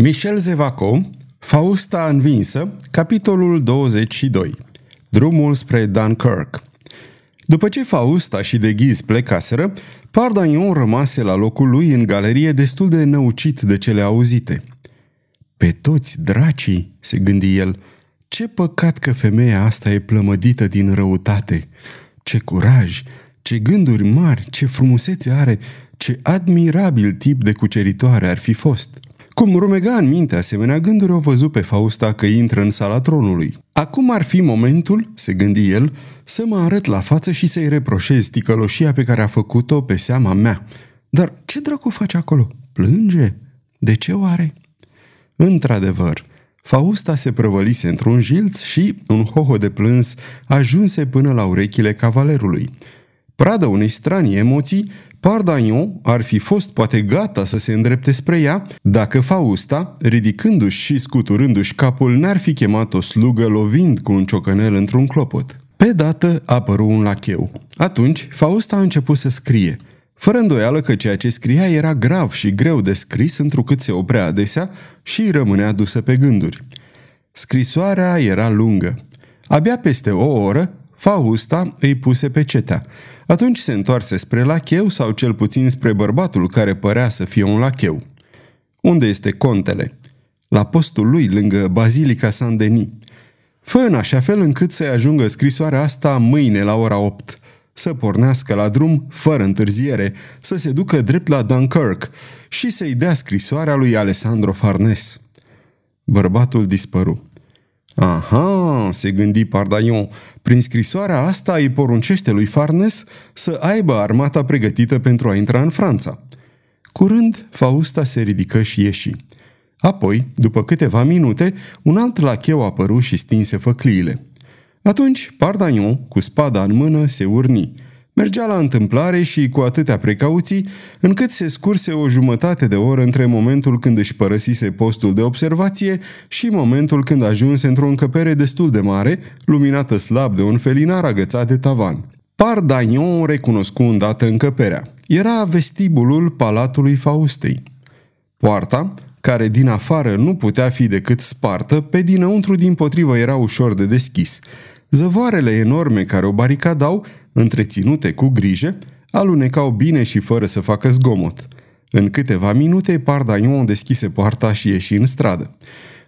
Michel Zevaco, Fausta învinsă, capitolul 22. Drumul spre Dunkirk. După ce Fausta și de ghiz plecaseră, Pardagnon rămase la locul lui în galerie destul de năucit de cele auzite. Pe toți dracii, se gândi el, ce păcat că femeia asta e plămădită din răutate. Ce curaj, ce gânduri mari, ce frumusețe are, ce admirabil tip de cuceritoare ar fi fost. Cum rumega în minte asemenea gânduri, o văzut pe Fausta că intră în sala tronului. Acum ar fi momentul, se gândi el, să mă arăt la față și să-i reproșez ticăloșia pe care a făcut-o pe seama mea. Dar ce dracu face acolo? Plânge? De ce oare? Într-adevăr, Fausta se prăvălise într-un jilț și un hoho de plâns ajunse până la urechile cavalerului. Pradă unei stranii emoții, Pardagnon ar fi fost poate gata să se îndrepte spre ea dacă Fausta, ridicându-și și scuturându-și capul, n-ar fi chemat o slugă lovind cu un ciocănel într-un clopot. Pe dată apăru un lacheu. Atunci, Fausta a început să scrie. Fără îndoială că ceea ce scria era grav și greu de scris, întrucât se oprea adesea și rămânea dusă pe gânduri. Scrisoarea era lungă. Abia peste o oră, Fausta îi puse pe cetea. Atunci se întoarse spre lacheu sau cel puțin spre bărbatul care părea să fie un lacheu. Unde este contele? La postul lui, lângă Bazilica Saint-Denis. Fă în așa fel încât să-i ajungă scrisoarea asta mâine la ora 8. Să pornească la drum fără întârziere, să se ducă drept la Dunkirk și să-i dea scrisoarea lui Alessandro Farnes. Bărbatul dispăru. Aha, se gândi Pardaion, prin scrisoarea asta îi poruncește lui Farnes să aibă armata pregătită pentru a intra în Franța. Curând, Fausta se ridică și ieși. Apoi, după câteva minute, un alt lacheu apăru și stinse făcliile. Atunci, Pardaion, cu spada în mână, se urni – Mergea la întâmplare și cu atâtea precauții, încât se scurse o jumătate de oră între momentul când își părăsise postul de observație și momentul când ajunse într-o încăpere destul de mare, luminată slab de un felinar agățat de tavan. Pardagnon recunoscu îndată încăperea. Era vestibulul Palatului Faustei. Poarta, care din afară nu putea fi decât spartă, pe dinăuntru din potrivă era ușor de deschis. Zăvoarele enorme care o baricadau întreținute cu grijă, alunecau bine și fără să facă zgomot. În câteva minute, Pardaion deschise poarta și ieși în stradă.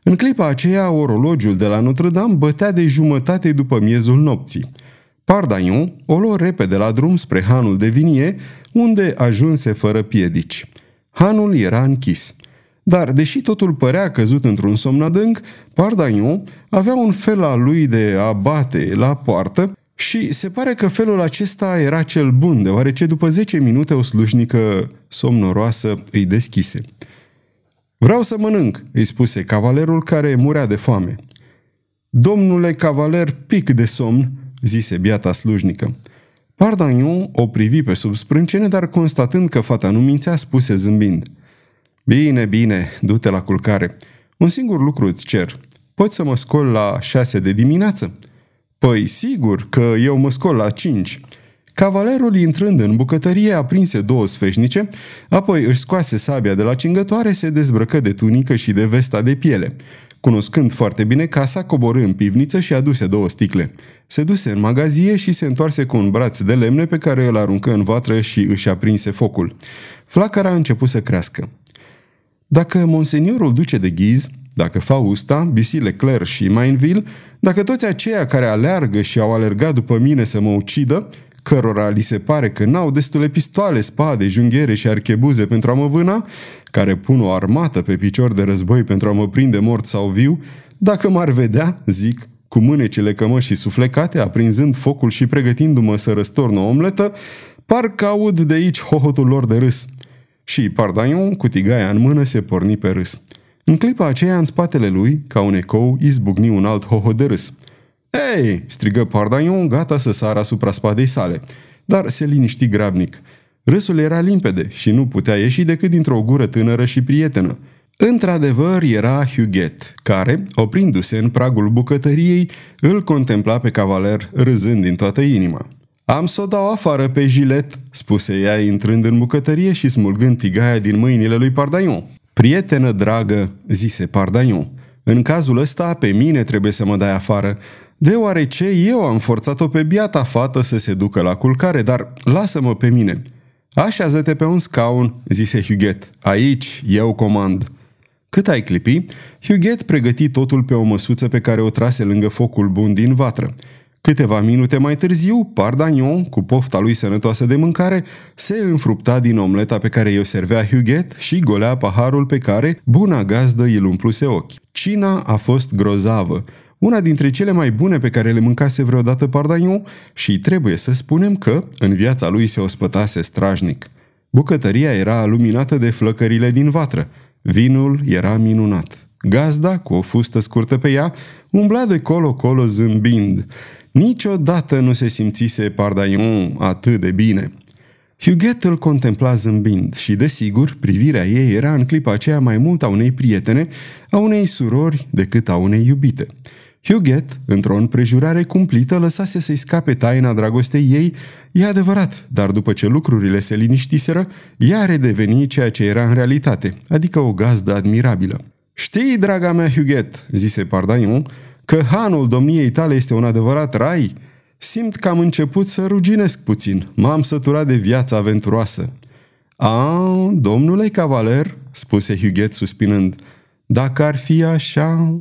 În clipa aceea, orologiul de la Notre-Dame bătea de jumătate după miezul nopții. Pardaion o luă repede la drum spre hanul de vinie, unde ajunse fără piedici. Hanul era închis. Dar, deși totul părea căzut într-un somn adânc, Pardaion avea un fel al lui de a bate la poartă și se pare că felul acesta era cel bun, deoarece după 10 minute o slujnică somnoroasă îi deschise. Vreau să mănânc, îi spuse cavalerul care murea de foame. Domnule cavaler, pic de somn, zise biata slujnică. Pardagnon o privi pe sub sprâncene, dar constatând că fata nu mințea, spuse zâmbind. Bine, bine, du-te la culcare. Un singur lucru îți cer. Poți să mă scol la șase de dimineață?" Păi, sigur că eu mă scol la cinci. Cavalerul, intrând în bucătărie, aprinse două sfeșnice, apoi își scoase sabia de la cingătoare, se dezbrăcă de tunică și de vesta de piele. Cunoscând foarte bine casa, coborâ în pivniță și aduse două sticle. Se duse în magazie și se întoarse cu un braț de lemne pe care îl aruncă în vatră și își aprinse focul. Flacăra a început să crească. Dacă monseniorul duce de ghiz, dacă Fausta, Bussy Leclerc și Mainville, dacă toți aceia care aleargă și au alergat după mine să mă ucidă, cărora li se pare că n-au destule pistoale, spade, junghiere și archebuze pentru a mă vâna, care pun o armată pe picior de război pentru a mă prinde mort sau viu, dacă m-ar vedea, zic, cu mânecele cămășii suflecate, aprinzând focul și pregătindu-mă să răstorn o omletă, parcă aud de aici hohotul lor de râs. Și Pardaion, cu tigaia în mână, se porni pe râs. În clipa aceea, în spatele lui, ca un ecou, izbucni un alt hoho de râs. Ei!" strigă Pardaion, gata să sară asupra spadei sale. Dar se liniști grabnic. Râsul era limpede și nu putea ieși decât dintr-o gură tânără și prietenă. Într-adevăr, era Huguet, care, oprindu-se în pragul bucătăriei, îl contempla pe cavaler râzând din toată inima. Am să o dau afară pe gilet, spuse ea intrând în bucătărie și smulgând tigaia din mâinile lui Pardaion. Prietenă dragă, zise Pardaion, în cazul ăsta pe mine trebuie să mă dai afară, deoarece eu am forțat-o pe biata fată să se ducă la culcare, dar lasă-mă pe mine. Așează-te pe un scaun, zise Huguet. Aici, eu comand. Cât ai clipi, Huguet pregăti totul pe o măsuță pe care o trase lângă focul bun din vatră. Câteva minute mai târziu, Pardagnon, cu pofta lui sănătoasă de mâncare, se înfrupta din omleta pe care i-o servea Huguet și golea paharul pe care buna gazdă îl umpluse ochi. Cina a fost grozavă, una dintre cele mai bune pe care le mâncase vreodată Pardagnon și trebuie să spunem că în viața lui se ospătase strajnic. Bucătăria era luminată de flăcările din vatră. Vinul era minunat. Gazda, cu o fustă scurtă pe ea, umbla de colo-colo zâmbind. Niciodată nu se simțise Pardaion atât de bine. Huguet îl contempla zâmbind și, desigur, privirea ei era în clipa aceea mai mult a unei prietene, a unei surori, decât a unei iubite. Huguet, într-o împrejurare cumplită, lăsase să-i scape taina dragostei ei, e adevărat, dar după ce lucrurile se liniștiseră, ea redeveni ceea ce era în realitate, adică o gazdă admirabilă. Știi, draga mea Huguet, zise Pardaion, că hanul domniei tale este un adevărat rai? Simt că am început să ruginesc puțin. M-am săturat de viața aventuroasă. A, domnule cavaler, spuse Huguet suspinând, dacă ar fi așa...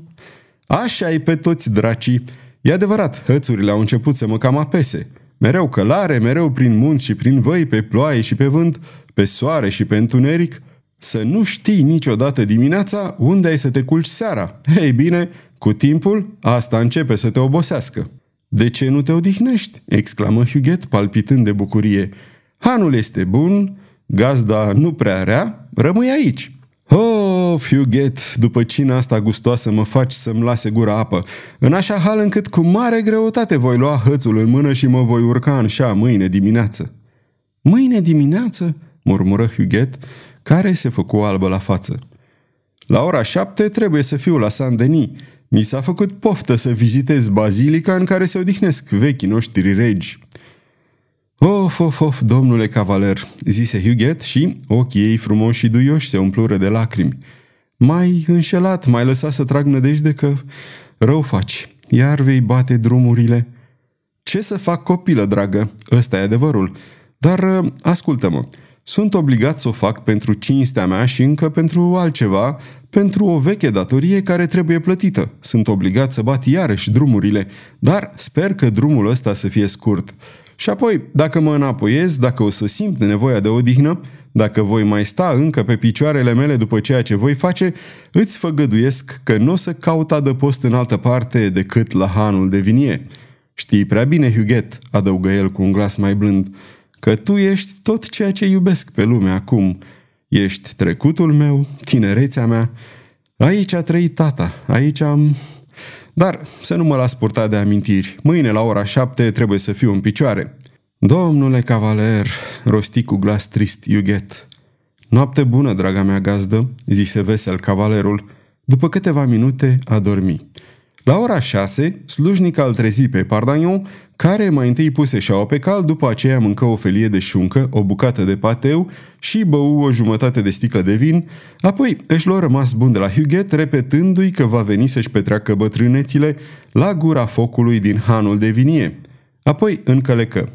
Așa e pe toți dracii. E adevărat, hățurile au început să mă cam apese. Mereu călare, mereu prin munți și prin văi, pe ploaie și pe vânt, pe soare și pe întuneric. Să nu știi niciodată dimineața unde ai să te culci seara. Ei bine, cu timpul, asta începe să te obosească. De ce nu te odihnești?" exclamă Huguet, palpitând de bucurie. Hanul este bun, gazda nu prea rea, rămâi aici." Oh, Huguet, după cina asta gustoasă mă faci să-mi lase gura apă, în așa hal încât cu mare greutate voi lua hățul în mână și mă voi urca în șa mâine dimineață. Mâine dimineață? murmură Huguet, care se făcu albă la față. La ora șapte trebuie să fiu la Saint-Denis mi s-a făcut poftă să vizitez bazilica în care se odihnesc vechii noștri regi. Of, of, of, domnule cavaler, zise Huguet și ochii ei frumoși și duioși se umplură de lacrimi. Mai înșelat, mai lăsat să trag nădejde că rău faci, iar vei bate drumurile. Ce să fac copilă, dragă? Ăsta e adevărul. Dar ascultă-mă, sunt obligat să o fac pentru cinstea mea și încă pentru altceva, pentru o veche datorie care trebuie plătită. Sunt obligat să bat iarăși drumurile, dar sper că drumul ăsta să fie scurt. Și apoi, dacă mă înapoiez, dacă o să simt nevoia de odihnă, dacă voi mai sta încă pe picioarele mele după ceea ce voi face, îți făgăduiesc că nu o să caut adăpost în altă parte decât la hanul de vinie. Știi prea bine, Huguet, adăugă el cu un glas mai blând, că tu ești tot ceea ce iubesc pe lume acum. Ești trecutul meu, tinerețea mea. Aici a trăit tata, aici am... Dar să nu mă las purta de amintiri. Mâine la ora șapte trebuie să fiu în picioare. Domnule cavaler, rosti cu glas trist Iughet. Noapte bună, draga mea gazdă, zise vesel cavalerul. După câteva minute a dormit. La ora șase, slujnica îl trezi pe Pardagnon, care mai întâi puse șaua pe cal, după aceea mâncă o felie de șuncă, o bucată de pateu și bău o jumătate de sticlă de vin, apoi își lua rămas bun de la Huguet, repetându-i că va veni să-și petreacă bătrânețile la gura focului din hanul de vinie. Apoi încălecă.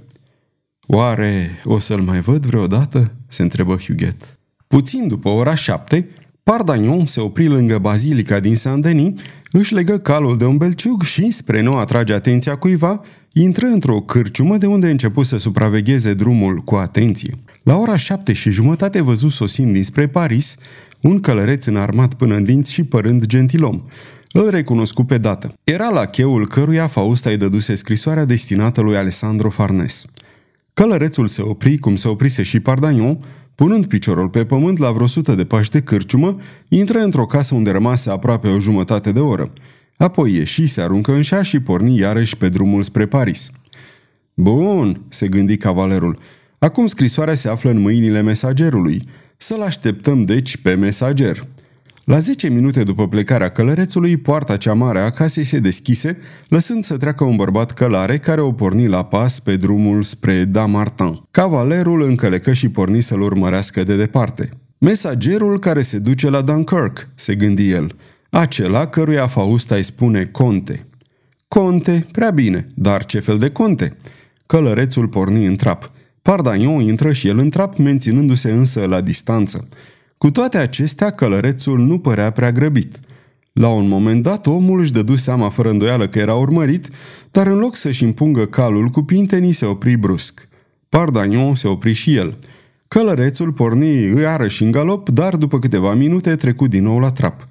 Oare o să-l mai văd vreodată?" se întrebă Huguet. Puțin după ora șapte, Pardagnon se opri lângă bazilica din Saint-Denis, își legă calul de un belciug și, spre nu atrage atenția cuiva, intră într-o cârciumă de unde început să supravegheze drumul cu atenție. La ora șapte și jumătate văzu sosind dinspre Paris un călăreț înarmat până în dinți și părând gentilom. Îl recunoscu pe dată. Era la cheul căruia Fausta îi dăduse scrisoarea destinată lui Alessandro Farnes. Călărețul se opri, cum se oprise și Pardagnon, Punând piciorul pe pământ la vreo sută de pași de cârciumă, intră într-o casă unde rămase aproape o jumătate de oră. Apoi ieși, se aruncă în șaș și porni iarăși pe drumul spre Paris. Bun, se gândi cavalerul. Acum scrisoarea se află în mâinile mesagerului. Să-l așteptăm deci pe mesager. La 10 minute după plecarea călărețului, poarta cea mare a casei se deschise, lăsând să treacă un bărbat călare care o porni la pas pe drumul spre Damartin. Cavalerul încălecă și porni să-l urmărească de departe. Mesagerul care se duce la Dunkirk, se gândi el, acela căruia Fausta îi spune conte. Conte, prea bine, dar ce fel de conte? Călărețul porni în trap. Pardaion intră și el în trap, menținându-se însă la distanță. Cu toate acestea, călărețul nu părea prea grăbit. La un moment dat, omul își dădu seama fără îndoială că era urmărit, dar în loc să-și împungă calul cu pintenii, se opri brusc. Pardagnon se opri și el. Călărețul porni iarăși în galop, dar după câteva minute trecu din nou la trap.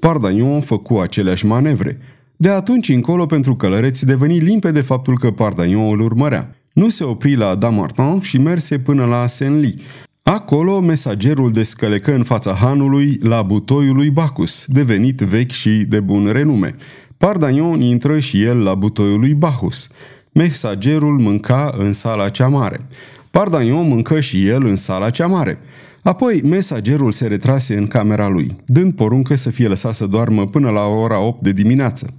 Pardagnon făcu aceleași manevre. De atunci încolo, pentru călăreț deveni limpede faptul că Pardagnon îl urmărea. Nu se opri la Damartin și merse până la Senli. Acolo, mesagerul descălecă în fața hanului la butoiul lui Bacchus, devenit vechi și de bun renume. Pardagnon intră și el la butoiul lui Bacchus. Mesagerul mânca în sala cea mare. Pardagnon mâncă și el în sala cea mare. Apoi, mesagerul se retrase în camera lui, dând poruncă să fie lăsat să doarmă până la ora 8 de dimineață.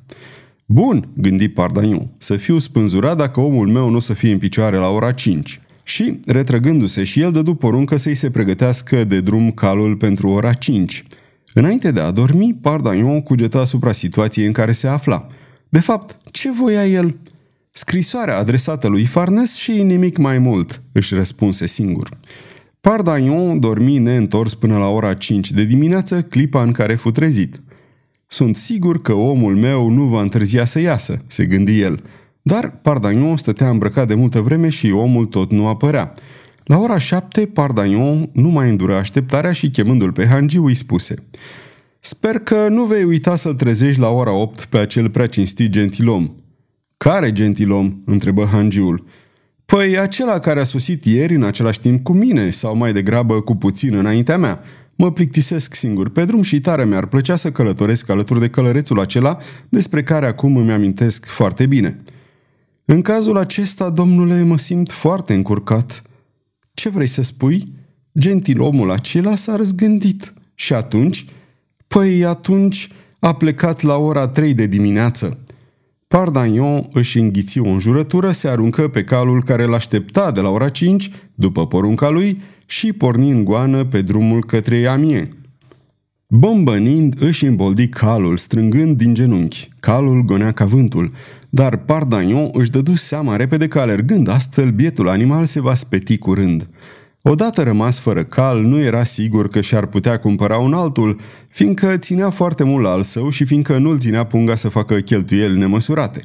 Bun, gândi Pardagnon, să fiu spânzurat dacă omul meu nu o să fie în picioare la ora 5. Și, retrăgându-se și el, dădu poruncă să-i se pregătească de drum calul pentru ora 5. Înainte de a dormi, Pardagnon cugeta asupra situației în care se afla. De fapt, ce voia el? Scrisoarea adresată lui Farnes și nimic mai mult, își răspunse singur. Pardagnon dormi neîntors până la ora 5 de dimineață, clipa în care fu trezit. Sunt sigur că omul meu nu va întârzia să iasă, se gândi el. Dar Pardagnon stătea îmbrăcat de multă vreme și omul tot nu apărea. La ora șapte, Pardagnon nu mai îndură așteptarea și chemându-l pe Hangiu îi spuse Sper că nu vei uita să-l trezești la ora opt pe acel prea cinstit gentilom. Care gentilom? întrebă Hangiul. Păi acela care a sosit ieri în același timp cu mine sau mai degrabă cu puțin înaintea mea. Mă plictisesc singur pe drum și tare mi-ar plăcea să călătoresc alături de călărețul acela despre care acum îmi amintesc foarte bine. În cazul acesta, domnule, mă simt foarte încurcat. Ce vrei să spui? Gentil omul acela s-a răzgândit. Și atunci? Păi atunci a plecat la ora trei de dimineață. Pardagnon își înghiți o înjurătură, se aruncă pe calul care l-aștepta de la ora 5, după porunca lui, și porni în goană pe drumul către Amiens. Bombănind, își îmboldi calul, strângând din genunchi. Calul gonea ca vântul, dar Pardagnon își dădu seama repede că alergând astfel, bietul animal se va speti curând. Odată rămas fără cal, nu era sigur că și-ar putea cumpăra un altul, fiindcă ținea foarte mult la al său și fiindcă nu-l ținea punga să facă cheltuieli nemăsurate.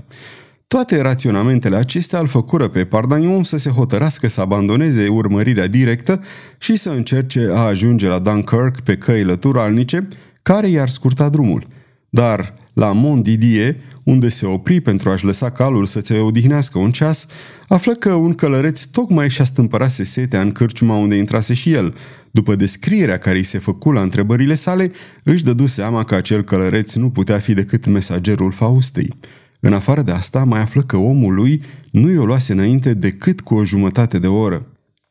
Toate raționamentele acestea îl făcură pe Pardagnon să se hotărască să abandoneze urmărirea directă și să încerce a ajunge la Dunkirk pe căile turalnice, care i-ar scurta drumul. Dar la Montdidier, unde se opri pentru a-și lăsa calul să se odihnească un ceas, află că un călăreț tocmai și-a stâmpărase setea în cârciuma unde intrase și el. După descrierea care îi se făcu la întrebările sale, își dădu seama că acel călăreț nu putea fi decât mesagerul Faustei. În afară de asta, mai află că omul lui nu i-o luase înainte decât cu o jumătate de oră.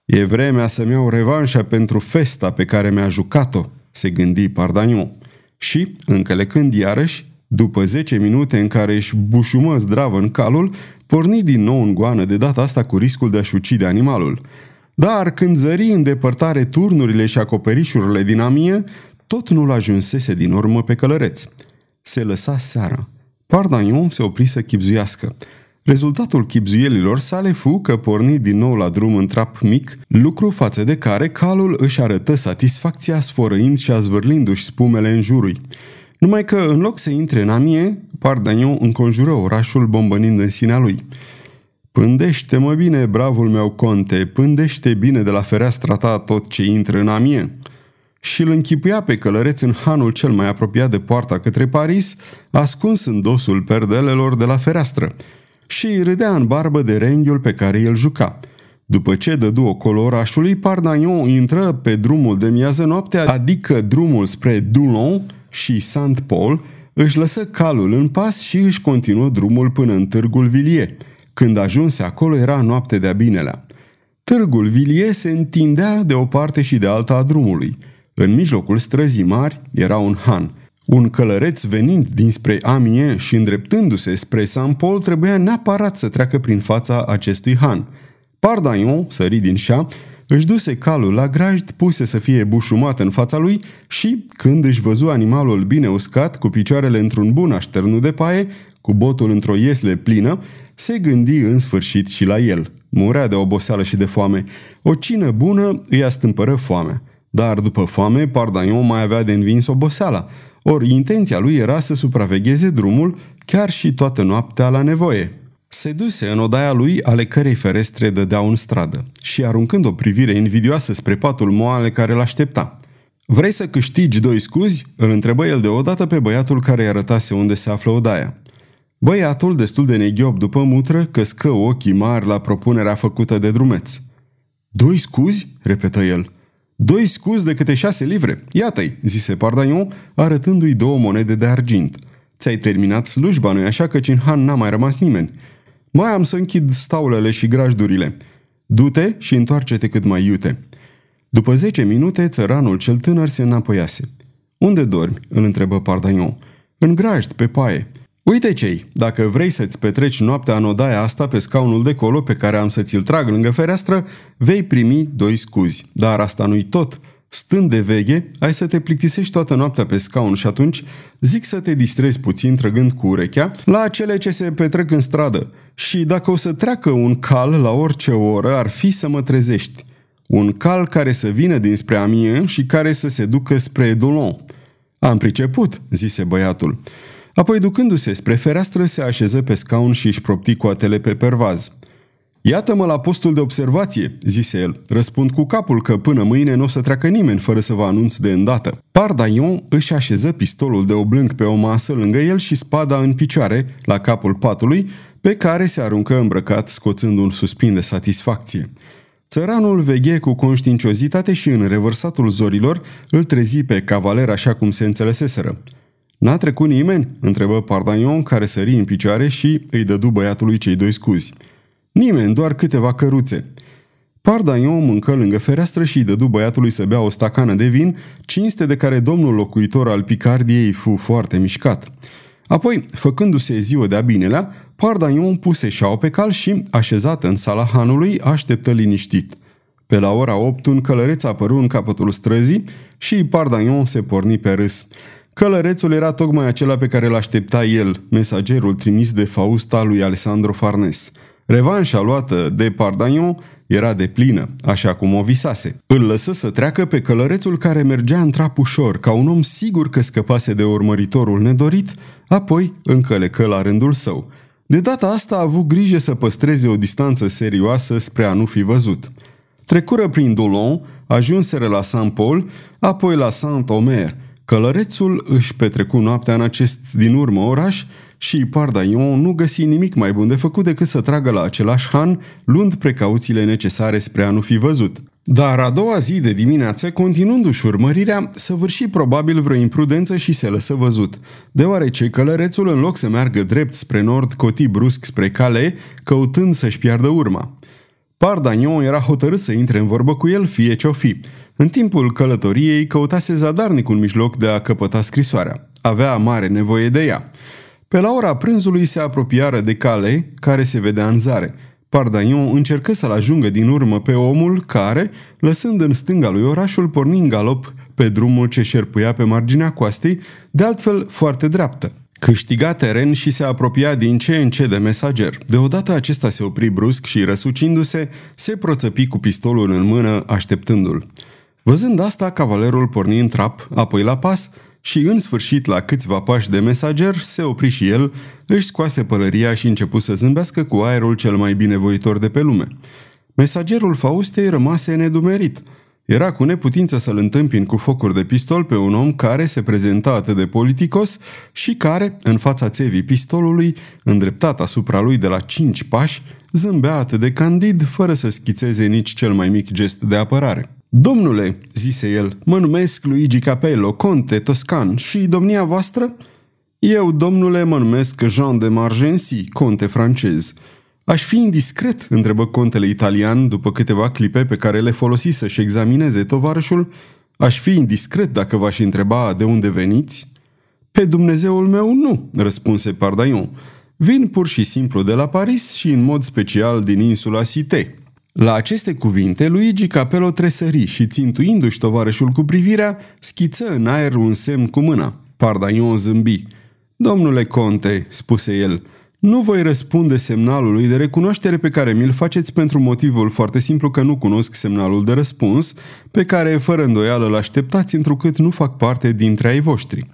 E vremea să-mi iau revanșa pentru festa pe care mi-a jucat-o, se gândi Pardaniu. Și, încălecând iarăși, după zece minute în care își bușumă zdravă în calul, porni din nou în goană, de data asta cu riscul de a-și ucide animalul. Dar când zări în depărtare turnurile și acoperișurile din amie, tot nu-l ajunsese din urmă pe călăreț. Se lăsa seara. Pardagnon se opri să chipzuiască. Rezultatul chipzuielilor sale fu că porni din nou la drum în trap mic, lucru față de care calul își arătă satisfacția sfărăind și azvârlindu-și spumele în jurul. Numai că, în loc să intre în amie, Pardagnon înconjură orașul bombănind în sinea lui. Pândește-mă bine, bravul meu conte, pândește bine de la fereastra ta tot ce intră în amie și îl închipuia pe călăreț în hanul cel mai apropiat de poarta către Paris, ascuns în dosul perdelelor de la fereastră, și îi râdea în barbă de renghiul pe care el juca. După ce dădu ocolo orașului, Pardagnon intră pe drumul de miază noapte, adică drumul spre Doulon și Saint-Paul, își lăsă calul în pas și își continuă drumul până în târgul Villiers. Când ajunse acolo era noapte de-a binelea. Târgul Villiers se întindea de o parte și de alta a drumului – în mijlocul străzii mari era un han. Un călăreț venind dinspre Amiens și îndreptându-se spre Saint-Paul trebuia neapărat să treacă prin fața acestui han. Pardaion sări din șa, își duse calul la grajd, puse să fie bușumat în fața lui și, când își văzu animalul bine uscat, cu picioarele într-un bun așternut de paie, cu botul într-o iesle plină, se gândi în sfârșit și la el. Murea de oboseală și de foame. O cină bună îi astâmpără foamea. Dar după foame, Pardaion mai avea de învins oboseala. Ori intenția lui era să supravegheze drumul chiar și toată noaptea la nevoie. Se duse în odaia lui, ale cărei ferestre dădeau în stradă, și aruncând o privire invidioasă spre patul moale care l-aștepta. Vrei să câștigi doi scuzi?" îl întrebă el deodată pe băiatul care îi arătase unde se află odaia. Băiatul, destul de neghiob după mutră, căscă ochii mari la propunerea făcută de drumeț. Doi scuzi?" repetă el. Doi scuzi de câte șase livre. Iată-i, zise Pardaion, arătându-i două monede de argint. Ți-ai terminat slujba, nu-i așa, căci în Han n-a mai rămas nimeni. Mai am să închid staulele și grajdurile. Du-te și întoarce-te cât mai iute. După zece minute, țăranul cel tânăr se înapoiase. Unde dormi?" îl întrebă Pardaion. În grajd, pe paie. Uite cei, dacă vrei să-ți petreci noaptea în odaia asta pe scaunul de colo pe care am să ți-l trag lângă fereastră, vei primi doi scuzi. Dar asta nu-i tot. Stând de veche, ai să te plictisești toată noaptea pe scaun și atunci zic să te distrezi puțin trăgând cu urechea la cele ce se petrec în stradă și dacă o să treacă un cal la orice oră, ar fi să mă trezești. Un cal care să vină dinspre Amiens și care să se ducă spre Doulon. Am priceput, zise băiatul. Apoi, ducându-se spre fereastră, se așeză pe scaun și își propti coatele pe pervaz. Iată-mă la postul de observație, zise el. Răspund cu capul că până mâine nu o să treacă nimeni fără să vă anunț de îndată. Pardaion își așeză pistolul de oblânc pe o masă lângă el și spada în picioare, la capul patului, pe care se aruncă îmbrăcat scoțând un suspin de satisfacție. Țăranul veghe cu conștiinciozitate și în revărsatul zorilor îl trezi pe cavaler așa cum se înțeleseseră. N-a trecut nimeni?" întrebă Pardaion, care sări în picioare și îi dădu băiatului cei doi scuzi. Nimeni, doar câteva căruțe. Pardaion mâncă lângă fereastră și îi dădu băiatului să bea o stacană de vin, cinste de care domnul locuitor al Picardiei fu foarte mișcat. Apoi, făcându-se ziua de-a binelea, Pardaion puse șau pe cal și, așezat în sala hanului, așteptă liniștit. Pe la ora 8, un călăreț apăru în capătul străzii și Pardaion se porni pe râs. Călărețul era tocmai acela pe care l-aștepta el, mesagerul trimis de Fausta lui Alessandro Farnes. Revanșa luată de Pardagnon era de plină, așa cum o visase. Îl lăsă să treacă pe călărețul care mergea în trap ușor, ca un om sigur că scăpase de urmăritorul nedorit, apoi încălecă la rândul său. De data asta a avut grijă să păstreze o distanță serioasă spre a nu fi văzut. Trecură prin Doulon, ajunseră la Saint-Paul, apoi la Saint-Omer – Călărețul își petrecu noaptea în acest din urmă oraș și Pardaion nu găsi nimic mai bun de făcut decât să tragă la același han, luând precauțiile necesare spre a nu fi văzut. Dar a doua zi de dimineață, continuându-și urmărirea, săvârși probabil vreo imprudență și se lăsă văzut, deoarece călărețul, în loc să meargă drept spre nord, coti brusc spre cale, căutând să-și piardă urma. Pardagnon era hotărât să intre în vorbă cu el, fie ce-o fi, în timpul călătoriei căutase zadarnic un mijloc de a căpăta scrisoarea. Avea mare nevoie de ea. Pe la ora prânzului se apropiară de cale, care se vedea în zare. Pardagnon încercă să-l ajungă din urmă pe omul care, lăsând în stânga lui orașul, porni în galop pe drumul ce șerpuia pe marginea coastei, de altfel foarte dreaptă. Câștiga teren și se apropia din ce în ce de mesager. Deodată acesta se opri brusc și, răsucindu-se, se proțăpi cu pistolul în mână, așteptându-l. Văzând asta, cavalerul porni în trap, apoi la pas și, în sfârșit, la câțiva pași de mesager, se opri și el, își scoase pălăria și începu să zâmbească cu aerul cel mai binevoitor de pe lume. Mesagerul Faustei rămase nedumerit. Era cu neputință să-l întâmpin cu focuri de pistol pe un om care se prezenta atât de politicos și care, în fața țevii pistolului, îndreptat asupra lui de la cinci pași, zâmbea atât de candid, fără să schițeze nici cel mai mic gest de apărare. Domnule, zise el, mă numesc Luigi Capello, conte toscan și domnia voastră? Eu, domnule, mă numesc Jean de Margency, conte francez. Aș fi indiscret, întrebă contele italian după câteva clipe pe care le folosi să-și examineze tovarășul. Aș fi indiscret dacă v-aș întreba de unde veniți? Pe Dumnezeul meu nu, răspunse Pardaion. Vin pur și simplu de la Paris și în mod special din insula Cité. La aceste cuvinte, Luigi Capello tresări și, țintuindu-și tovarășul cu privirea, schiță în aer un semn cu mâna. Pardaion zâmbi. Domnule conte, spuse el, nu voi răspunde semnalului de recunoaștere pe care mi-l faceți pentru motivul foarte simplu că nu cunosc semnalul de răspuns, pe care, fără îndoială, îl așteptați întrucât nu fac parte dintre ai voștri.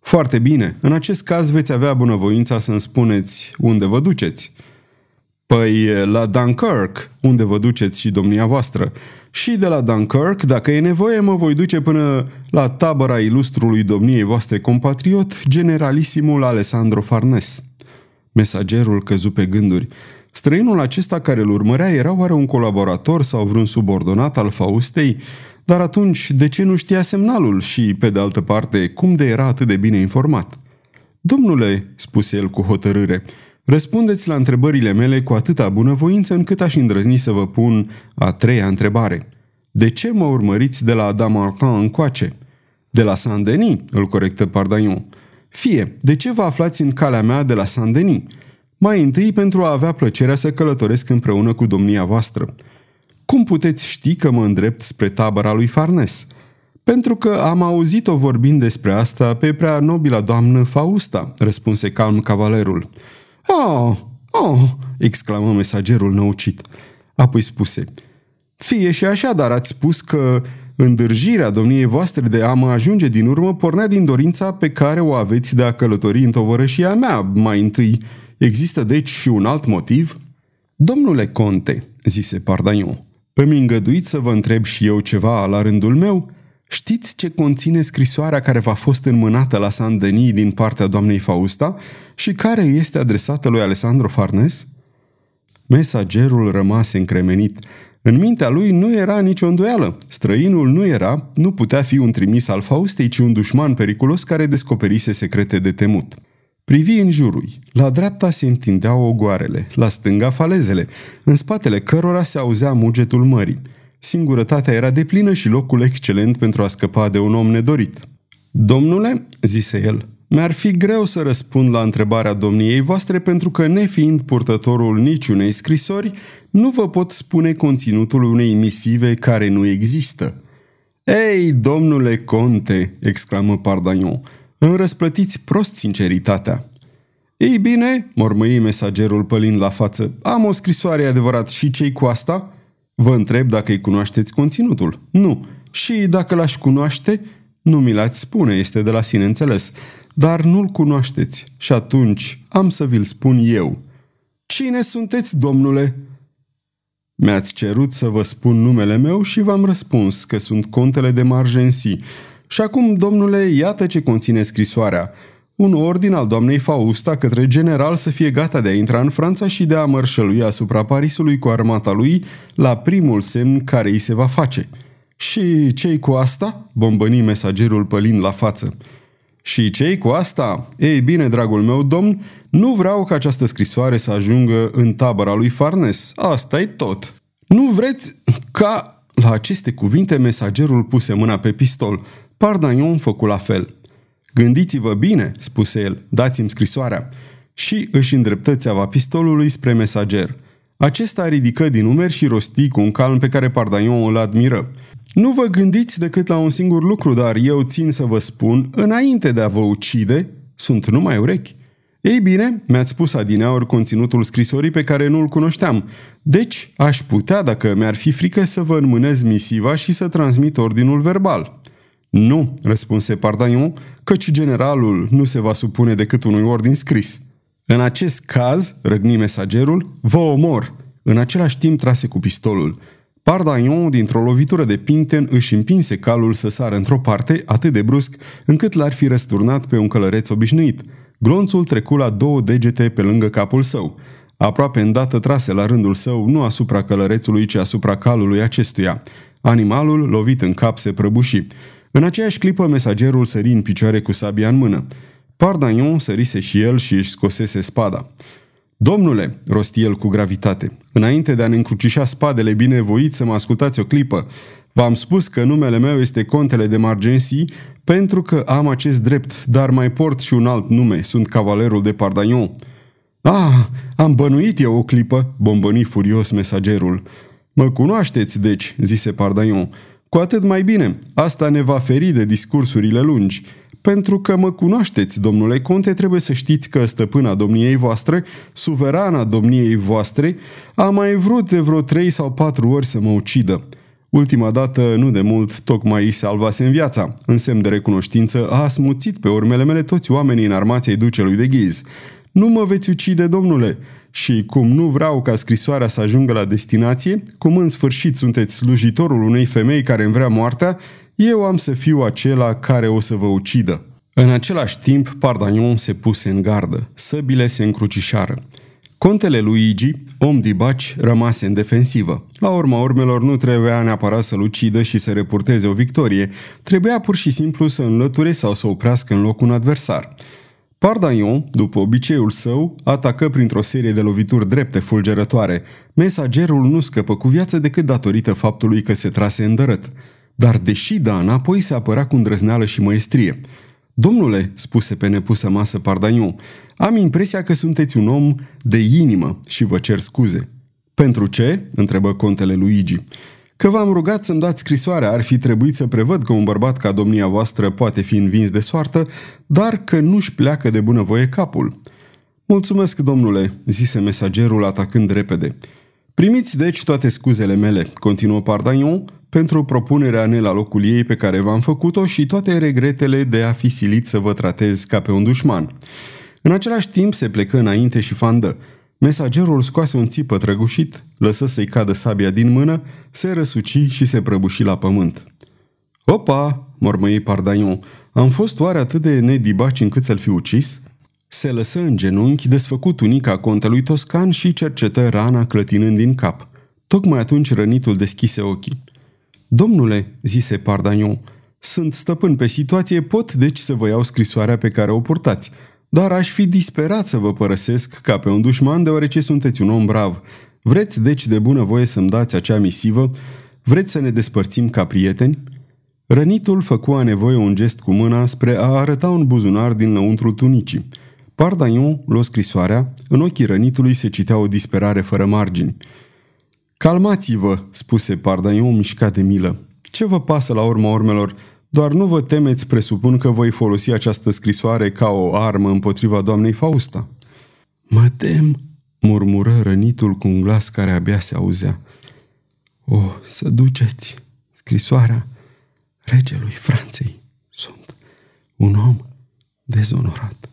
Foarte bine, în acest caz veți avea bunăvoința să-mi spuneți unde vă duceți. Păi la Dunkirk, unde vă duceți și domnia voastră. Și de la Dunkirk, dacă e nevoie, mă voi duce până la tabăra ilustrului domniei voastre compatriot, generalisimul Alessandro Farnes. Mesagerul căzu pe gânduri. Străinul acesta care îl urmărea era oare un colaborator sau vreun subordonat al Faustei? Dar atunci, de ce nu știa semnalul și, pe de altă parte, cum de era atât de bine informat? Domnule, spuse el cu hotărâre, răspundeți la întrebările mele cu atâta bunăvoință încât aș îndrăzni să vă pun a treia întrebare. De ce mă urmăriți de la Adam Martin încoace? De la Saint-Denis, îl corectă Pardaion. Fie, de ce vă aflați în calea mea de la Saint-Denis? Mai întâi pentru a avea plăcerea să călătoresc împreună cu domnia voastră. Cum puteți ști că mă îndrept spre tabăra lui Farnes? Pentru că am auzit-o vorbind despre asta pe prea nobila doamnă Fausta, răspunse calm cavalerul. Oh, oh, exclamă mesagerul năucit. Apoi spuse, fie și așa, dar ați spus că Îndârjirea domniei voastre de a mă ajunge din urmă pornea din dorința pe care o aveți de a călători în tovărășia mea mai întâi. Există deci și un alt motiv? Domnule conte, zise Pardaion, îmi îngăduiți să vă întreb și eu ceva la rândul meu? Știți ce conține scrisoarea care v-a fost înmânată la Saint-Denis din partea doamnei Fausta și care este adresată lui Alessandro Farnes? Mesagerul rămase încremenit. În mintea lui nu era nicio îndoială. Străinul nu era, nu putea fi un trimis al Faustei, ci un dușman periculos care descoperise secrete de temut. Privi în jurul. La dreapta se întindeau ogoarele, la stânga falezele, în spatele cărora se auzea mugetul mării. Singurătatea era deplină și locul excelent pentru a scăpa de un om nedorit. Domnule, zise el, mi-ar fi greu să răspund la întrebarea domniei voastre pentru că, nefiind purtătorul niciunei scrisori, nu vă pot spune conținutul unei misive care nu există. Ei, domnule conte, exclamă Pardaion, îmi răsplătiți prost sinceritatea. Ei bine, mormăi mesagerul pălind la față, am o scrisoare adevărat și cei cu asta? Vă întreb dacă îi cunoașteți conținutul. Nu. Și dacă l-aș cunoaște, nu mi l-ați spune, este de la sine înțeles dar nu-l cunoașteți și atunci am să vi-l spun eu. Cine sunteți, domnule?" Mi-ați cerut să vă spun numele meu și v-am răspuns că sunt contele de Margensi. Și acum, domnule, iată ce conține scrisoarea. Un ordin al doamnei Fausta către general să fie gata de a intra în Franța și de a mărșălui asupra Parisului cu armata lui la primul semn care îi se va face. Și cei cu asta? bombăni mesagerul pălind la față. Și cei cu asta? Ei bine, dragul meu domn, nu vreau ca această scrisoare să ajungă în tabăra lui Farnes. asta e tot. Nu vreți ca... La aceste cuvinte, mesagerul puse mâna pe pistol. Pardagnon făcu la fel. Gândiți-vă bine, spuse el, dați-mi scrisoarea. Și își îndreptă țeava pistolului spre mesager. Acesta ridică din umeri și rosti cu un calm pe care Pardagnon îl admiră. Nu vă gândiți decât la un singur lucru, dar eu țin să vă spun, înainte de a vă ucide, sunt numai urechi. Ei bine, mi-ați spus adineauri conținutul scrisorii pe care nu-l cunoșteam. Deci, aș putea, dacă mi-ar fi frică, să vă înmânez misiva și să transmit ordinul verbal. Nu, răspunse Pardaion, căci generalul nu se va supune decât unui ordin scris. În acest caz, răgni mesagerul, vă omor. În același timp trase cu pistolul. Pardaion, dintr-o lovitură de pinten, își împinse calul să sară într-o parte atât de brusc încât l-ar fi răsturnat pe un călăreț obișnuit. Glonțul trecu la două degete pe lângă capul său. Aproape îndată trase la rândul său nu asupra călărețului, ci asupra calului acestuia. Animalul, lovit în cap, se prăbuși. În aceeași clipă, mesagerul sări în picioare cu sabia în mână. Pardaion sărise și el și își scosese spada. Domnule, rosti el cu gravitate, înainte de a ne încrucișa spadele binevoit să mă ascultați o clipă, v-am spus că numele meu este Contele de Margensi pentru că am acest drept, dar mai port și un alt nume, sunt cavalerul de Pardagnon. Ah, am bănuit eu o clipă, bombăni furios mesagerul. Mă cunoașteți, deci, zise Pardaion. Cu atât mai bine, asta ne va feri de discursurile lungi. Pentru că mă cunoașteți, domnule conte, trebuie să știți că stăpâna domniei voastre, suverana domniei voastre, a mai vrut de vreo trei sau patru ori să mă ucidă. Ultima dată, nu de mult, tocmai îi salvase în viața. În semn de recunoștință, a smuțit pe urmele mele toți oamenii în armației ducelui de ghiz. Nu mă veți ucide, domnule, și cum nu vreau ca scrisoarea să ajungă la destinație, cum în sfârșit sunteți slujitorul unei femei care îmi vrea moartea, eu am să fiu acela care o să vă ucidă. În același timp, Pardagnon se puse în gardă. Săbile se încrucișară. Contele Luigi, om dibaci, rămase în defensivă. La urma urmelor nu trebuia neapărat să-l ucidă și să repurteze o victorie, trebuia pur și simplu să înlăture sau să oprească în loc un adversar. Pardaion, după obiceiul său, atacă printr-o serie de lovituri drepte fulgerătoare. Mesagerul nu scăpă cu viață decât datorită faptului că se trase îndărât. Dar deși da înapoi, se apărea cu îndrăzneală și măestrie. Domnule, spuse pe nepusă masă Pardaion, am impresia că sunteți un om de inimă și vă cer scuze. Pentru ce? întrebă contele Luigi. Că v-am rugat să-mi dați scrisoarea, ar fi trebuit să prevăd că un bărbat ca domnia voastră poate fi învins de soartă, dar că nu-și pleacă de bunăvoie capul. Mulțumesc, domnule, zise mesagerul atacând repede. Primiți deci toate scuzele mele, continuă Pardagnon, pentru propunerea ne la locul ei pe care v-am făcut-o și toate regretele de a fi silit să vă tratez ca pe un dușman. În același timp se plecă înainte și fandă. Mesagerul scoase un țipă trăgușit, lăsă să-i cadă sabia din mână, se răsuci și se prăbuși la pământ. Opa, mormăi Pardaion, am fost oare atât de nedibaci încât să-l fi ucis? Se lăsă în genunchi, desfăcut unica contelui toscan și cercetă rana clătinând din cap. Tocmai atunci rănitul deschise ochii. Domnule, zise Pardaion, sunt stăpân pe situație, pot deci să vă iau scrisoarea pe care o purtați, dar aș fi disperat să vă părăsesc ca pe un dușman deoarece sunteți un om brav. Vreți deci de bună voie să-mi dați acea misivă? Vreți să ne despărțim ca prieteni? Rănitul făcu a nevoie un gest cu mâna spre a arăta un buzunar din lăuntru tunicii. Pardaion luă scrisoarea, în ochii rănitului se citea o disperare fără margini. Calmați-vă, spuse Pardaion mișcat de milă. Ce vă pasă la urma urmelor? Doar nu vă temeți, presupun că voi folosi această scrisoare ca o armă împotriva doamnei Fausta. Mă tem, murmură rănitul cu un glas care abia se auzea. O, să duceți scrisoarea regelui Franței. Sunt un om dezonorat.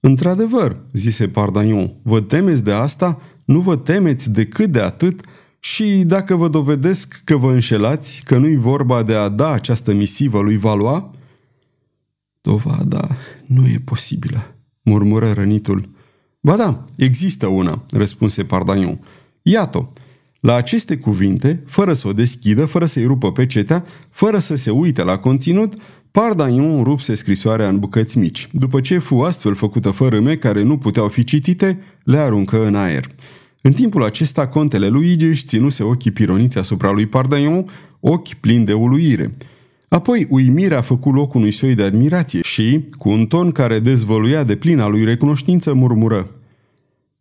Într-adevăr, zise Pardaion, vă temeți de asta? Nu vă temeți decât de atât și dacă vă dovedesc că vă înșelați, că nu-i vorba de a da această misivă lui Valois, Dovada nu e posibilă, murmură rănitul. Ba da, există una, răspunse Pardaniu. Iată, la aceste cuvinte, fără să o deschidă, fără să-i rupă pe cetea, fără să se uite la conținut, Pardaniu rupse scrisoarea în bucăți mici. După ce fu astfel făcută fărâme care nu puteau fi citite, le aruncă în aer. În timpul acesta, contele Luigi își ținuse ochii pironiți asupra lui Pardaion, ochi plini de uluire. Apoi uimirea a făcut loc unui soi de admirație și, cu un ton care dezvăluia de plina lui recunoștință, murmură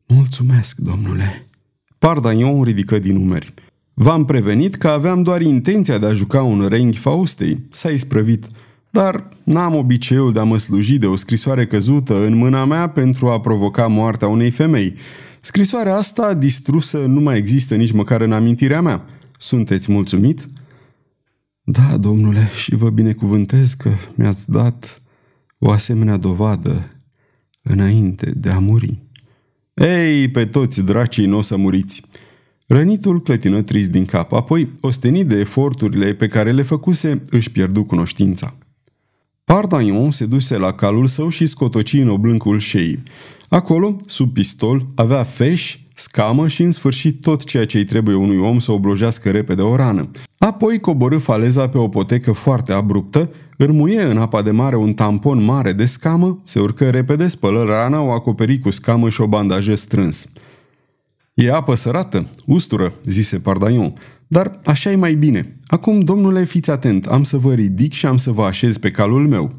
Mulțumesc, domnule. Pardaion ridică din numeri. V-am prevenit că aveam doar intenția de a juca un renghi Faustei. S-a isprăvit. Dar n-am obiceiul de a mă sluji de o scrisoare căzută în mâna mea pentru a provoca moartea unei femei. Scrisoarea asta distrusă nu mai există nici măcar în amintirea mea. Sunteți mulțumit? Da, domnule, și vă binecuvântez că mi-ați dat o asemenea dovadă înainte de a muri. Ei, pe toți dracii nu o să muriți. Rănitul clătină trist din cap, apoi, ostenit de eforturile pe care le făcuse, își pierdu cunoștința. Pardaion se duse la calul său și scotoci în oblâncul șeii. Acolo, sub pistol, avea feș, scamă și în sfârșit tot ceea ce îi trebuie unui om să oblojească repede o rană. Apoi coborâ faleza pe o potecă foarte abruptă, îrmuie în apa de mare un tampon mare de scamă, se urcă repede, spălă rana, o acoperi cu scamă și o bandajă strâns. E apă sărată, ustură, zise Pardaion, dar așa e mai bine. Acum, domnule, fiți atent, am să vă ridic și am să vă așez pe calul meu.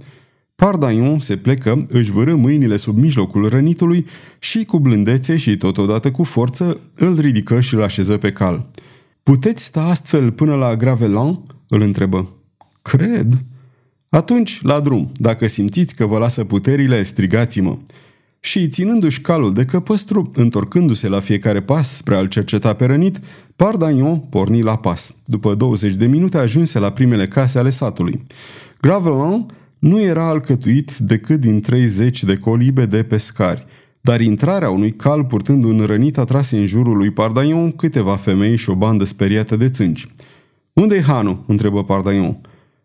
Pardaion se plecă, își vârâ mâinile sub mijlocul rănitului și cu blândețe și totodată cu forță îl ridică și îl așeză pe cal. Puteți sta astfel până la Gravelan?" îl întrebă. Cred. Atunci, la drum, dacă simțiți că vă lasă puterile, strigați-mă. Și, ținându-și calul de căpăstru, întorcându-se la fiecare pas spre a-l cerceta pe rănit, Pardagnon porni la pas. După 20 de minute ajunse la primele case ale satului. Gravelin nu era alcătuit decât din 30 de colibe de pescari, dar intrarea unui cal purtând un rănit atrase în jurul lui Pardaion câteva femei și o bandă speriată de țânci. Unde-i hanul?" întrebă Pardaion.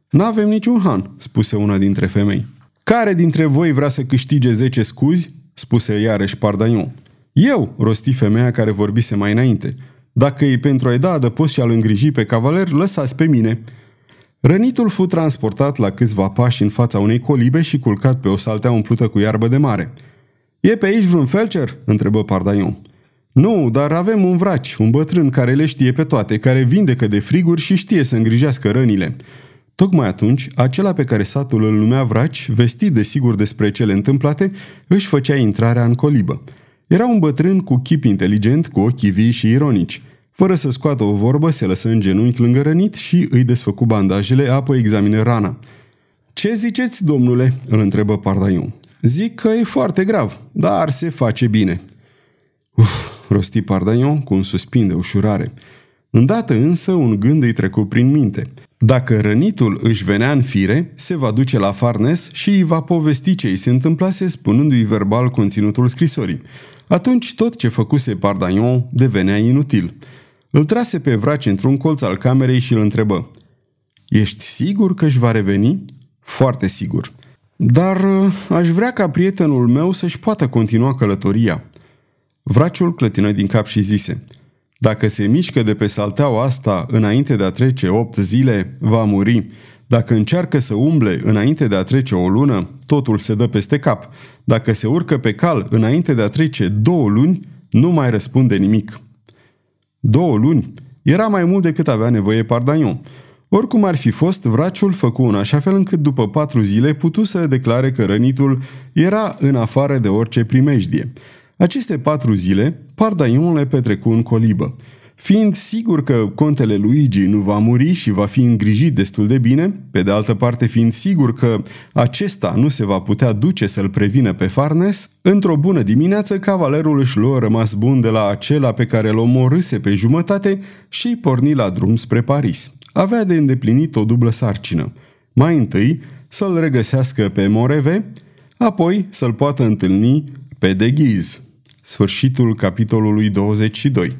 N-avem niciun han," spuse una dintre femei. Care dintre voi vrea să câștige 10 scuzi?" Spuse iarăși Pardaion. Eu, rosti femeia care vorbise mai înainte. Dacă e pentru a-i da adăpost și a-l îngriji pe cavaler, lăsați pe mine." Rănitul fu transportat la câțiva pași în fața unei colibe și culcat pe o saltea umplută cu iarbă de mare. E pe aici vreun felcer?" întrebă Pardaion. Nu, dar avem un vraci, un bătrân care le știe pe toate, care vindecă de friguri și știe să îngrijească rănile. Tocmai atunci, acela pe care satul îl numea vraci, vestit de sigur despre cele întâmplate, își făcea intrarea în colibă. Era un bătrân cu chip inteligent, cu ochii vii și ironici. Fără să scoată o vorbă, se lăsă în genunchi lângă rănit și îi desfăcu bandajele, apoi examină rana. Ce ziceți, domnule?" îl întrebă Pardaiu. Zic că e foarte grav, dar se face bine." Uf, rosti Pardaiu cu un suspin de ușurare. Îndată însă un gând îi trecu prin minte. Dacă rănitul își venea în fire, se va duce la Farnes și îi va povesti ce îi se întâmplase spunându-i verbal conținutul scrisorii. Atunci tot ce făcuse Pardagnon devenea inutil. Îl trase pe vraci într-un colț al camerei și îl întrebă. Ești sigur că își va reveni? Foarte sigur. Dar uh, aș vrea ca prietenul meu să-și poată continua călătoria. Vraciul clătină din cap și zise – dacă se mișcă de pe salteaua asta înainte de a trece opt zile, va muri. Dacă încearcă să umble înainte de a trece o lună, totul se dă peste cap. Dacă se urcă pe cal înainte de a trece două luni, nu mai răspunde nimic. Două luni? Era mai mult decât avea nevoie Pardagnon. Oricum ar fi fost, vraciul făcu în așa fel încât după patru zile putu să declare că rănitul era în afară de orice primejdie. Aceste patru zile, Pardaion le petrecu în colibă. Fiind sigur că contele Luigi nu va muri și va fi îngrijit destul de bine, pe de altă parte fiind sigur că acesta nu se va putea duce să-l prevină pe Farnes, într-o bună dimineață cavalerul își luă rămas bun de la acela pe care l omorâse pe jumătate și porni la drum spre Paris. Avea de îndeplinit o dublă sarcină. Mai întâi să-l regăsească pe Moreve, apoi să-l poată întâlni pe Deghiz. Sfârșitul capitolului 22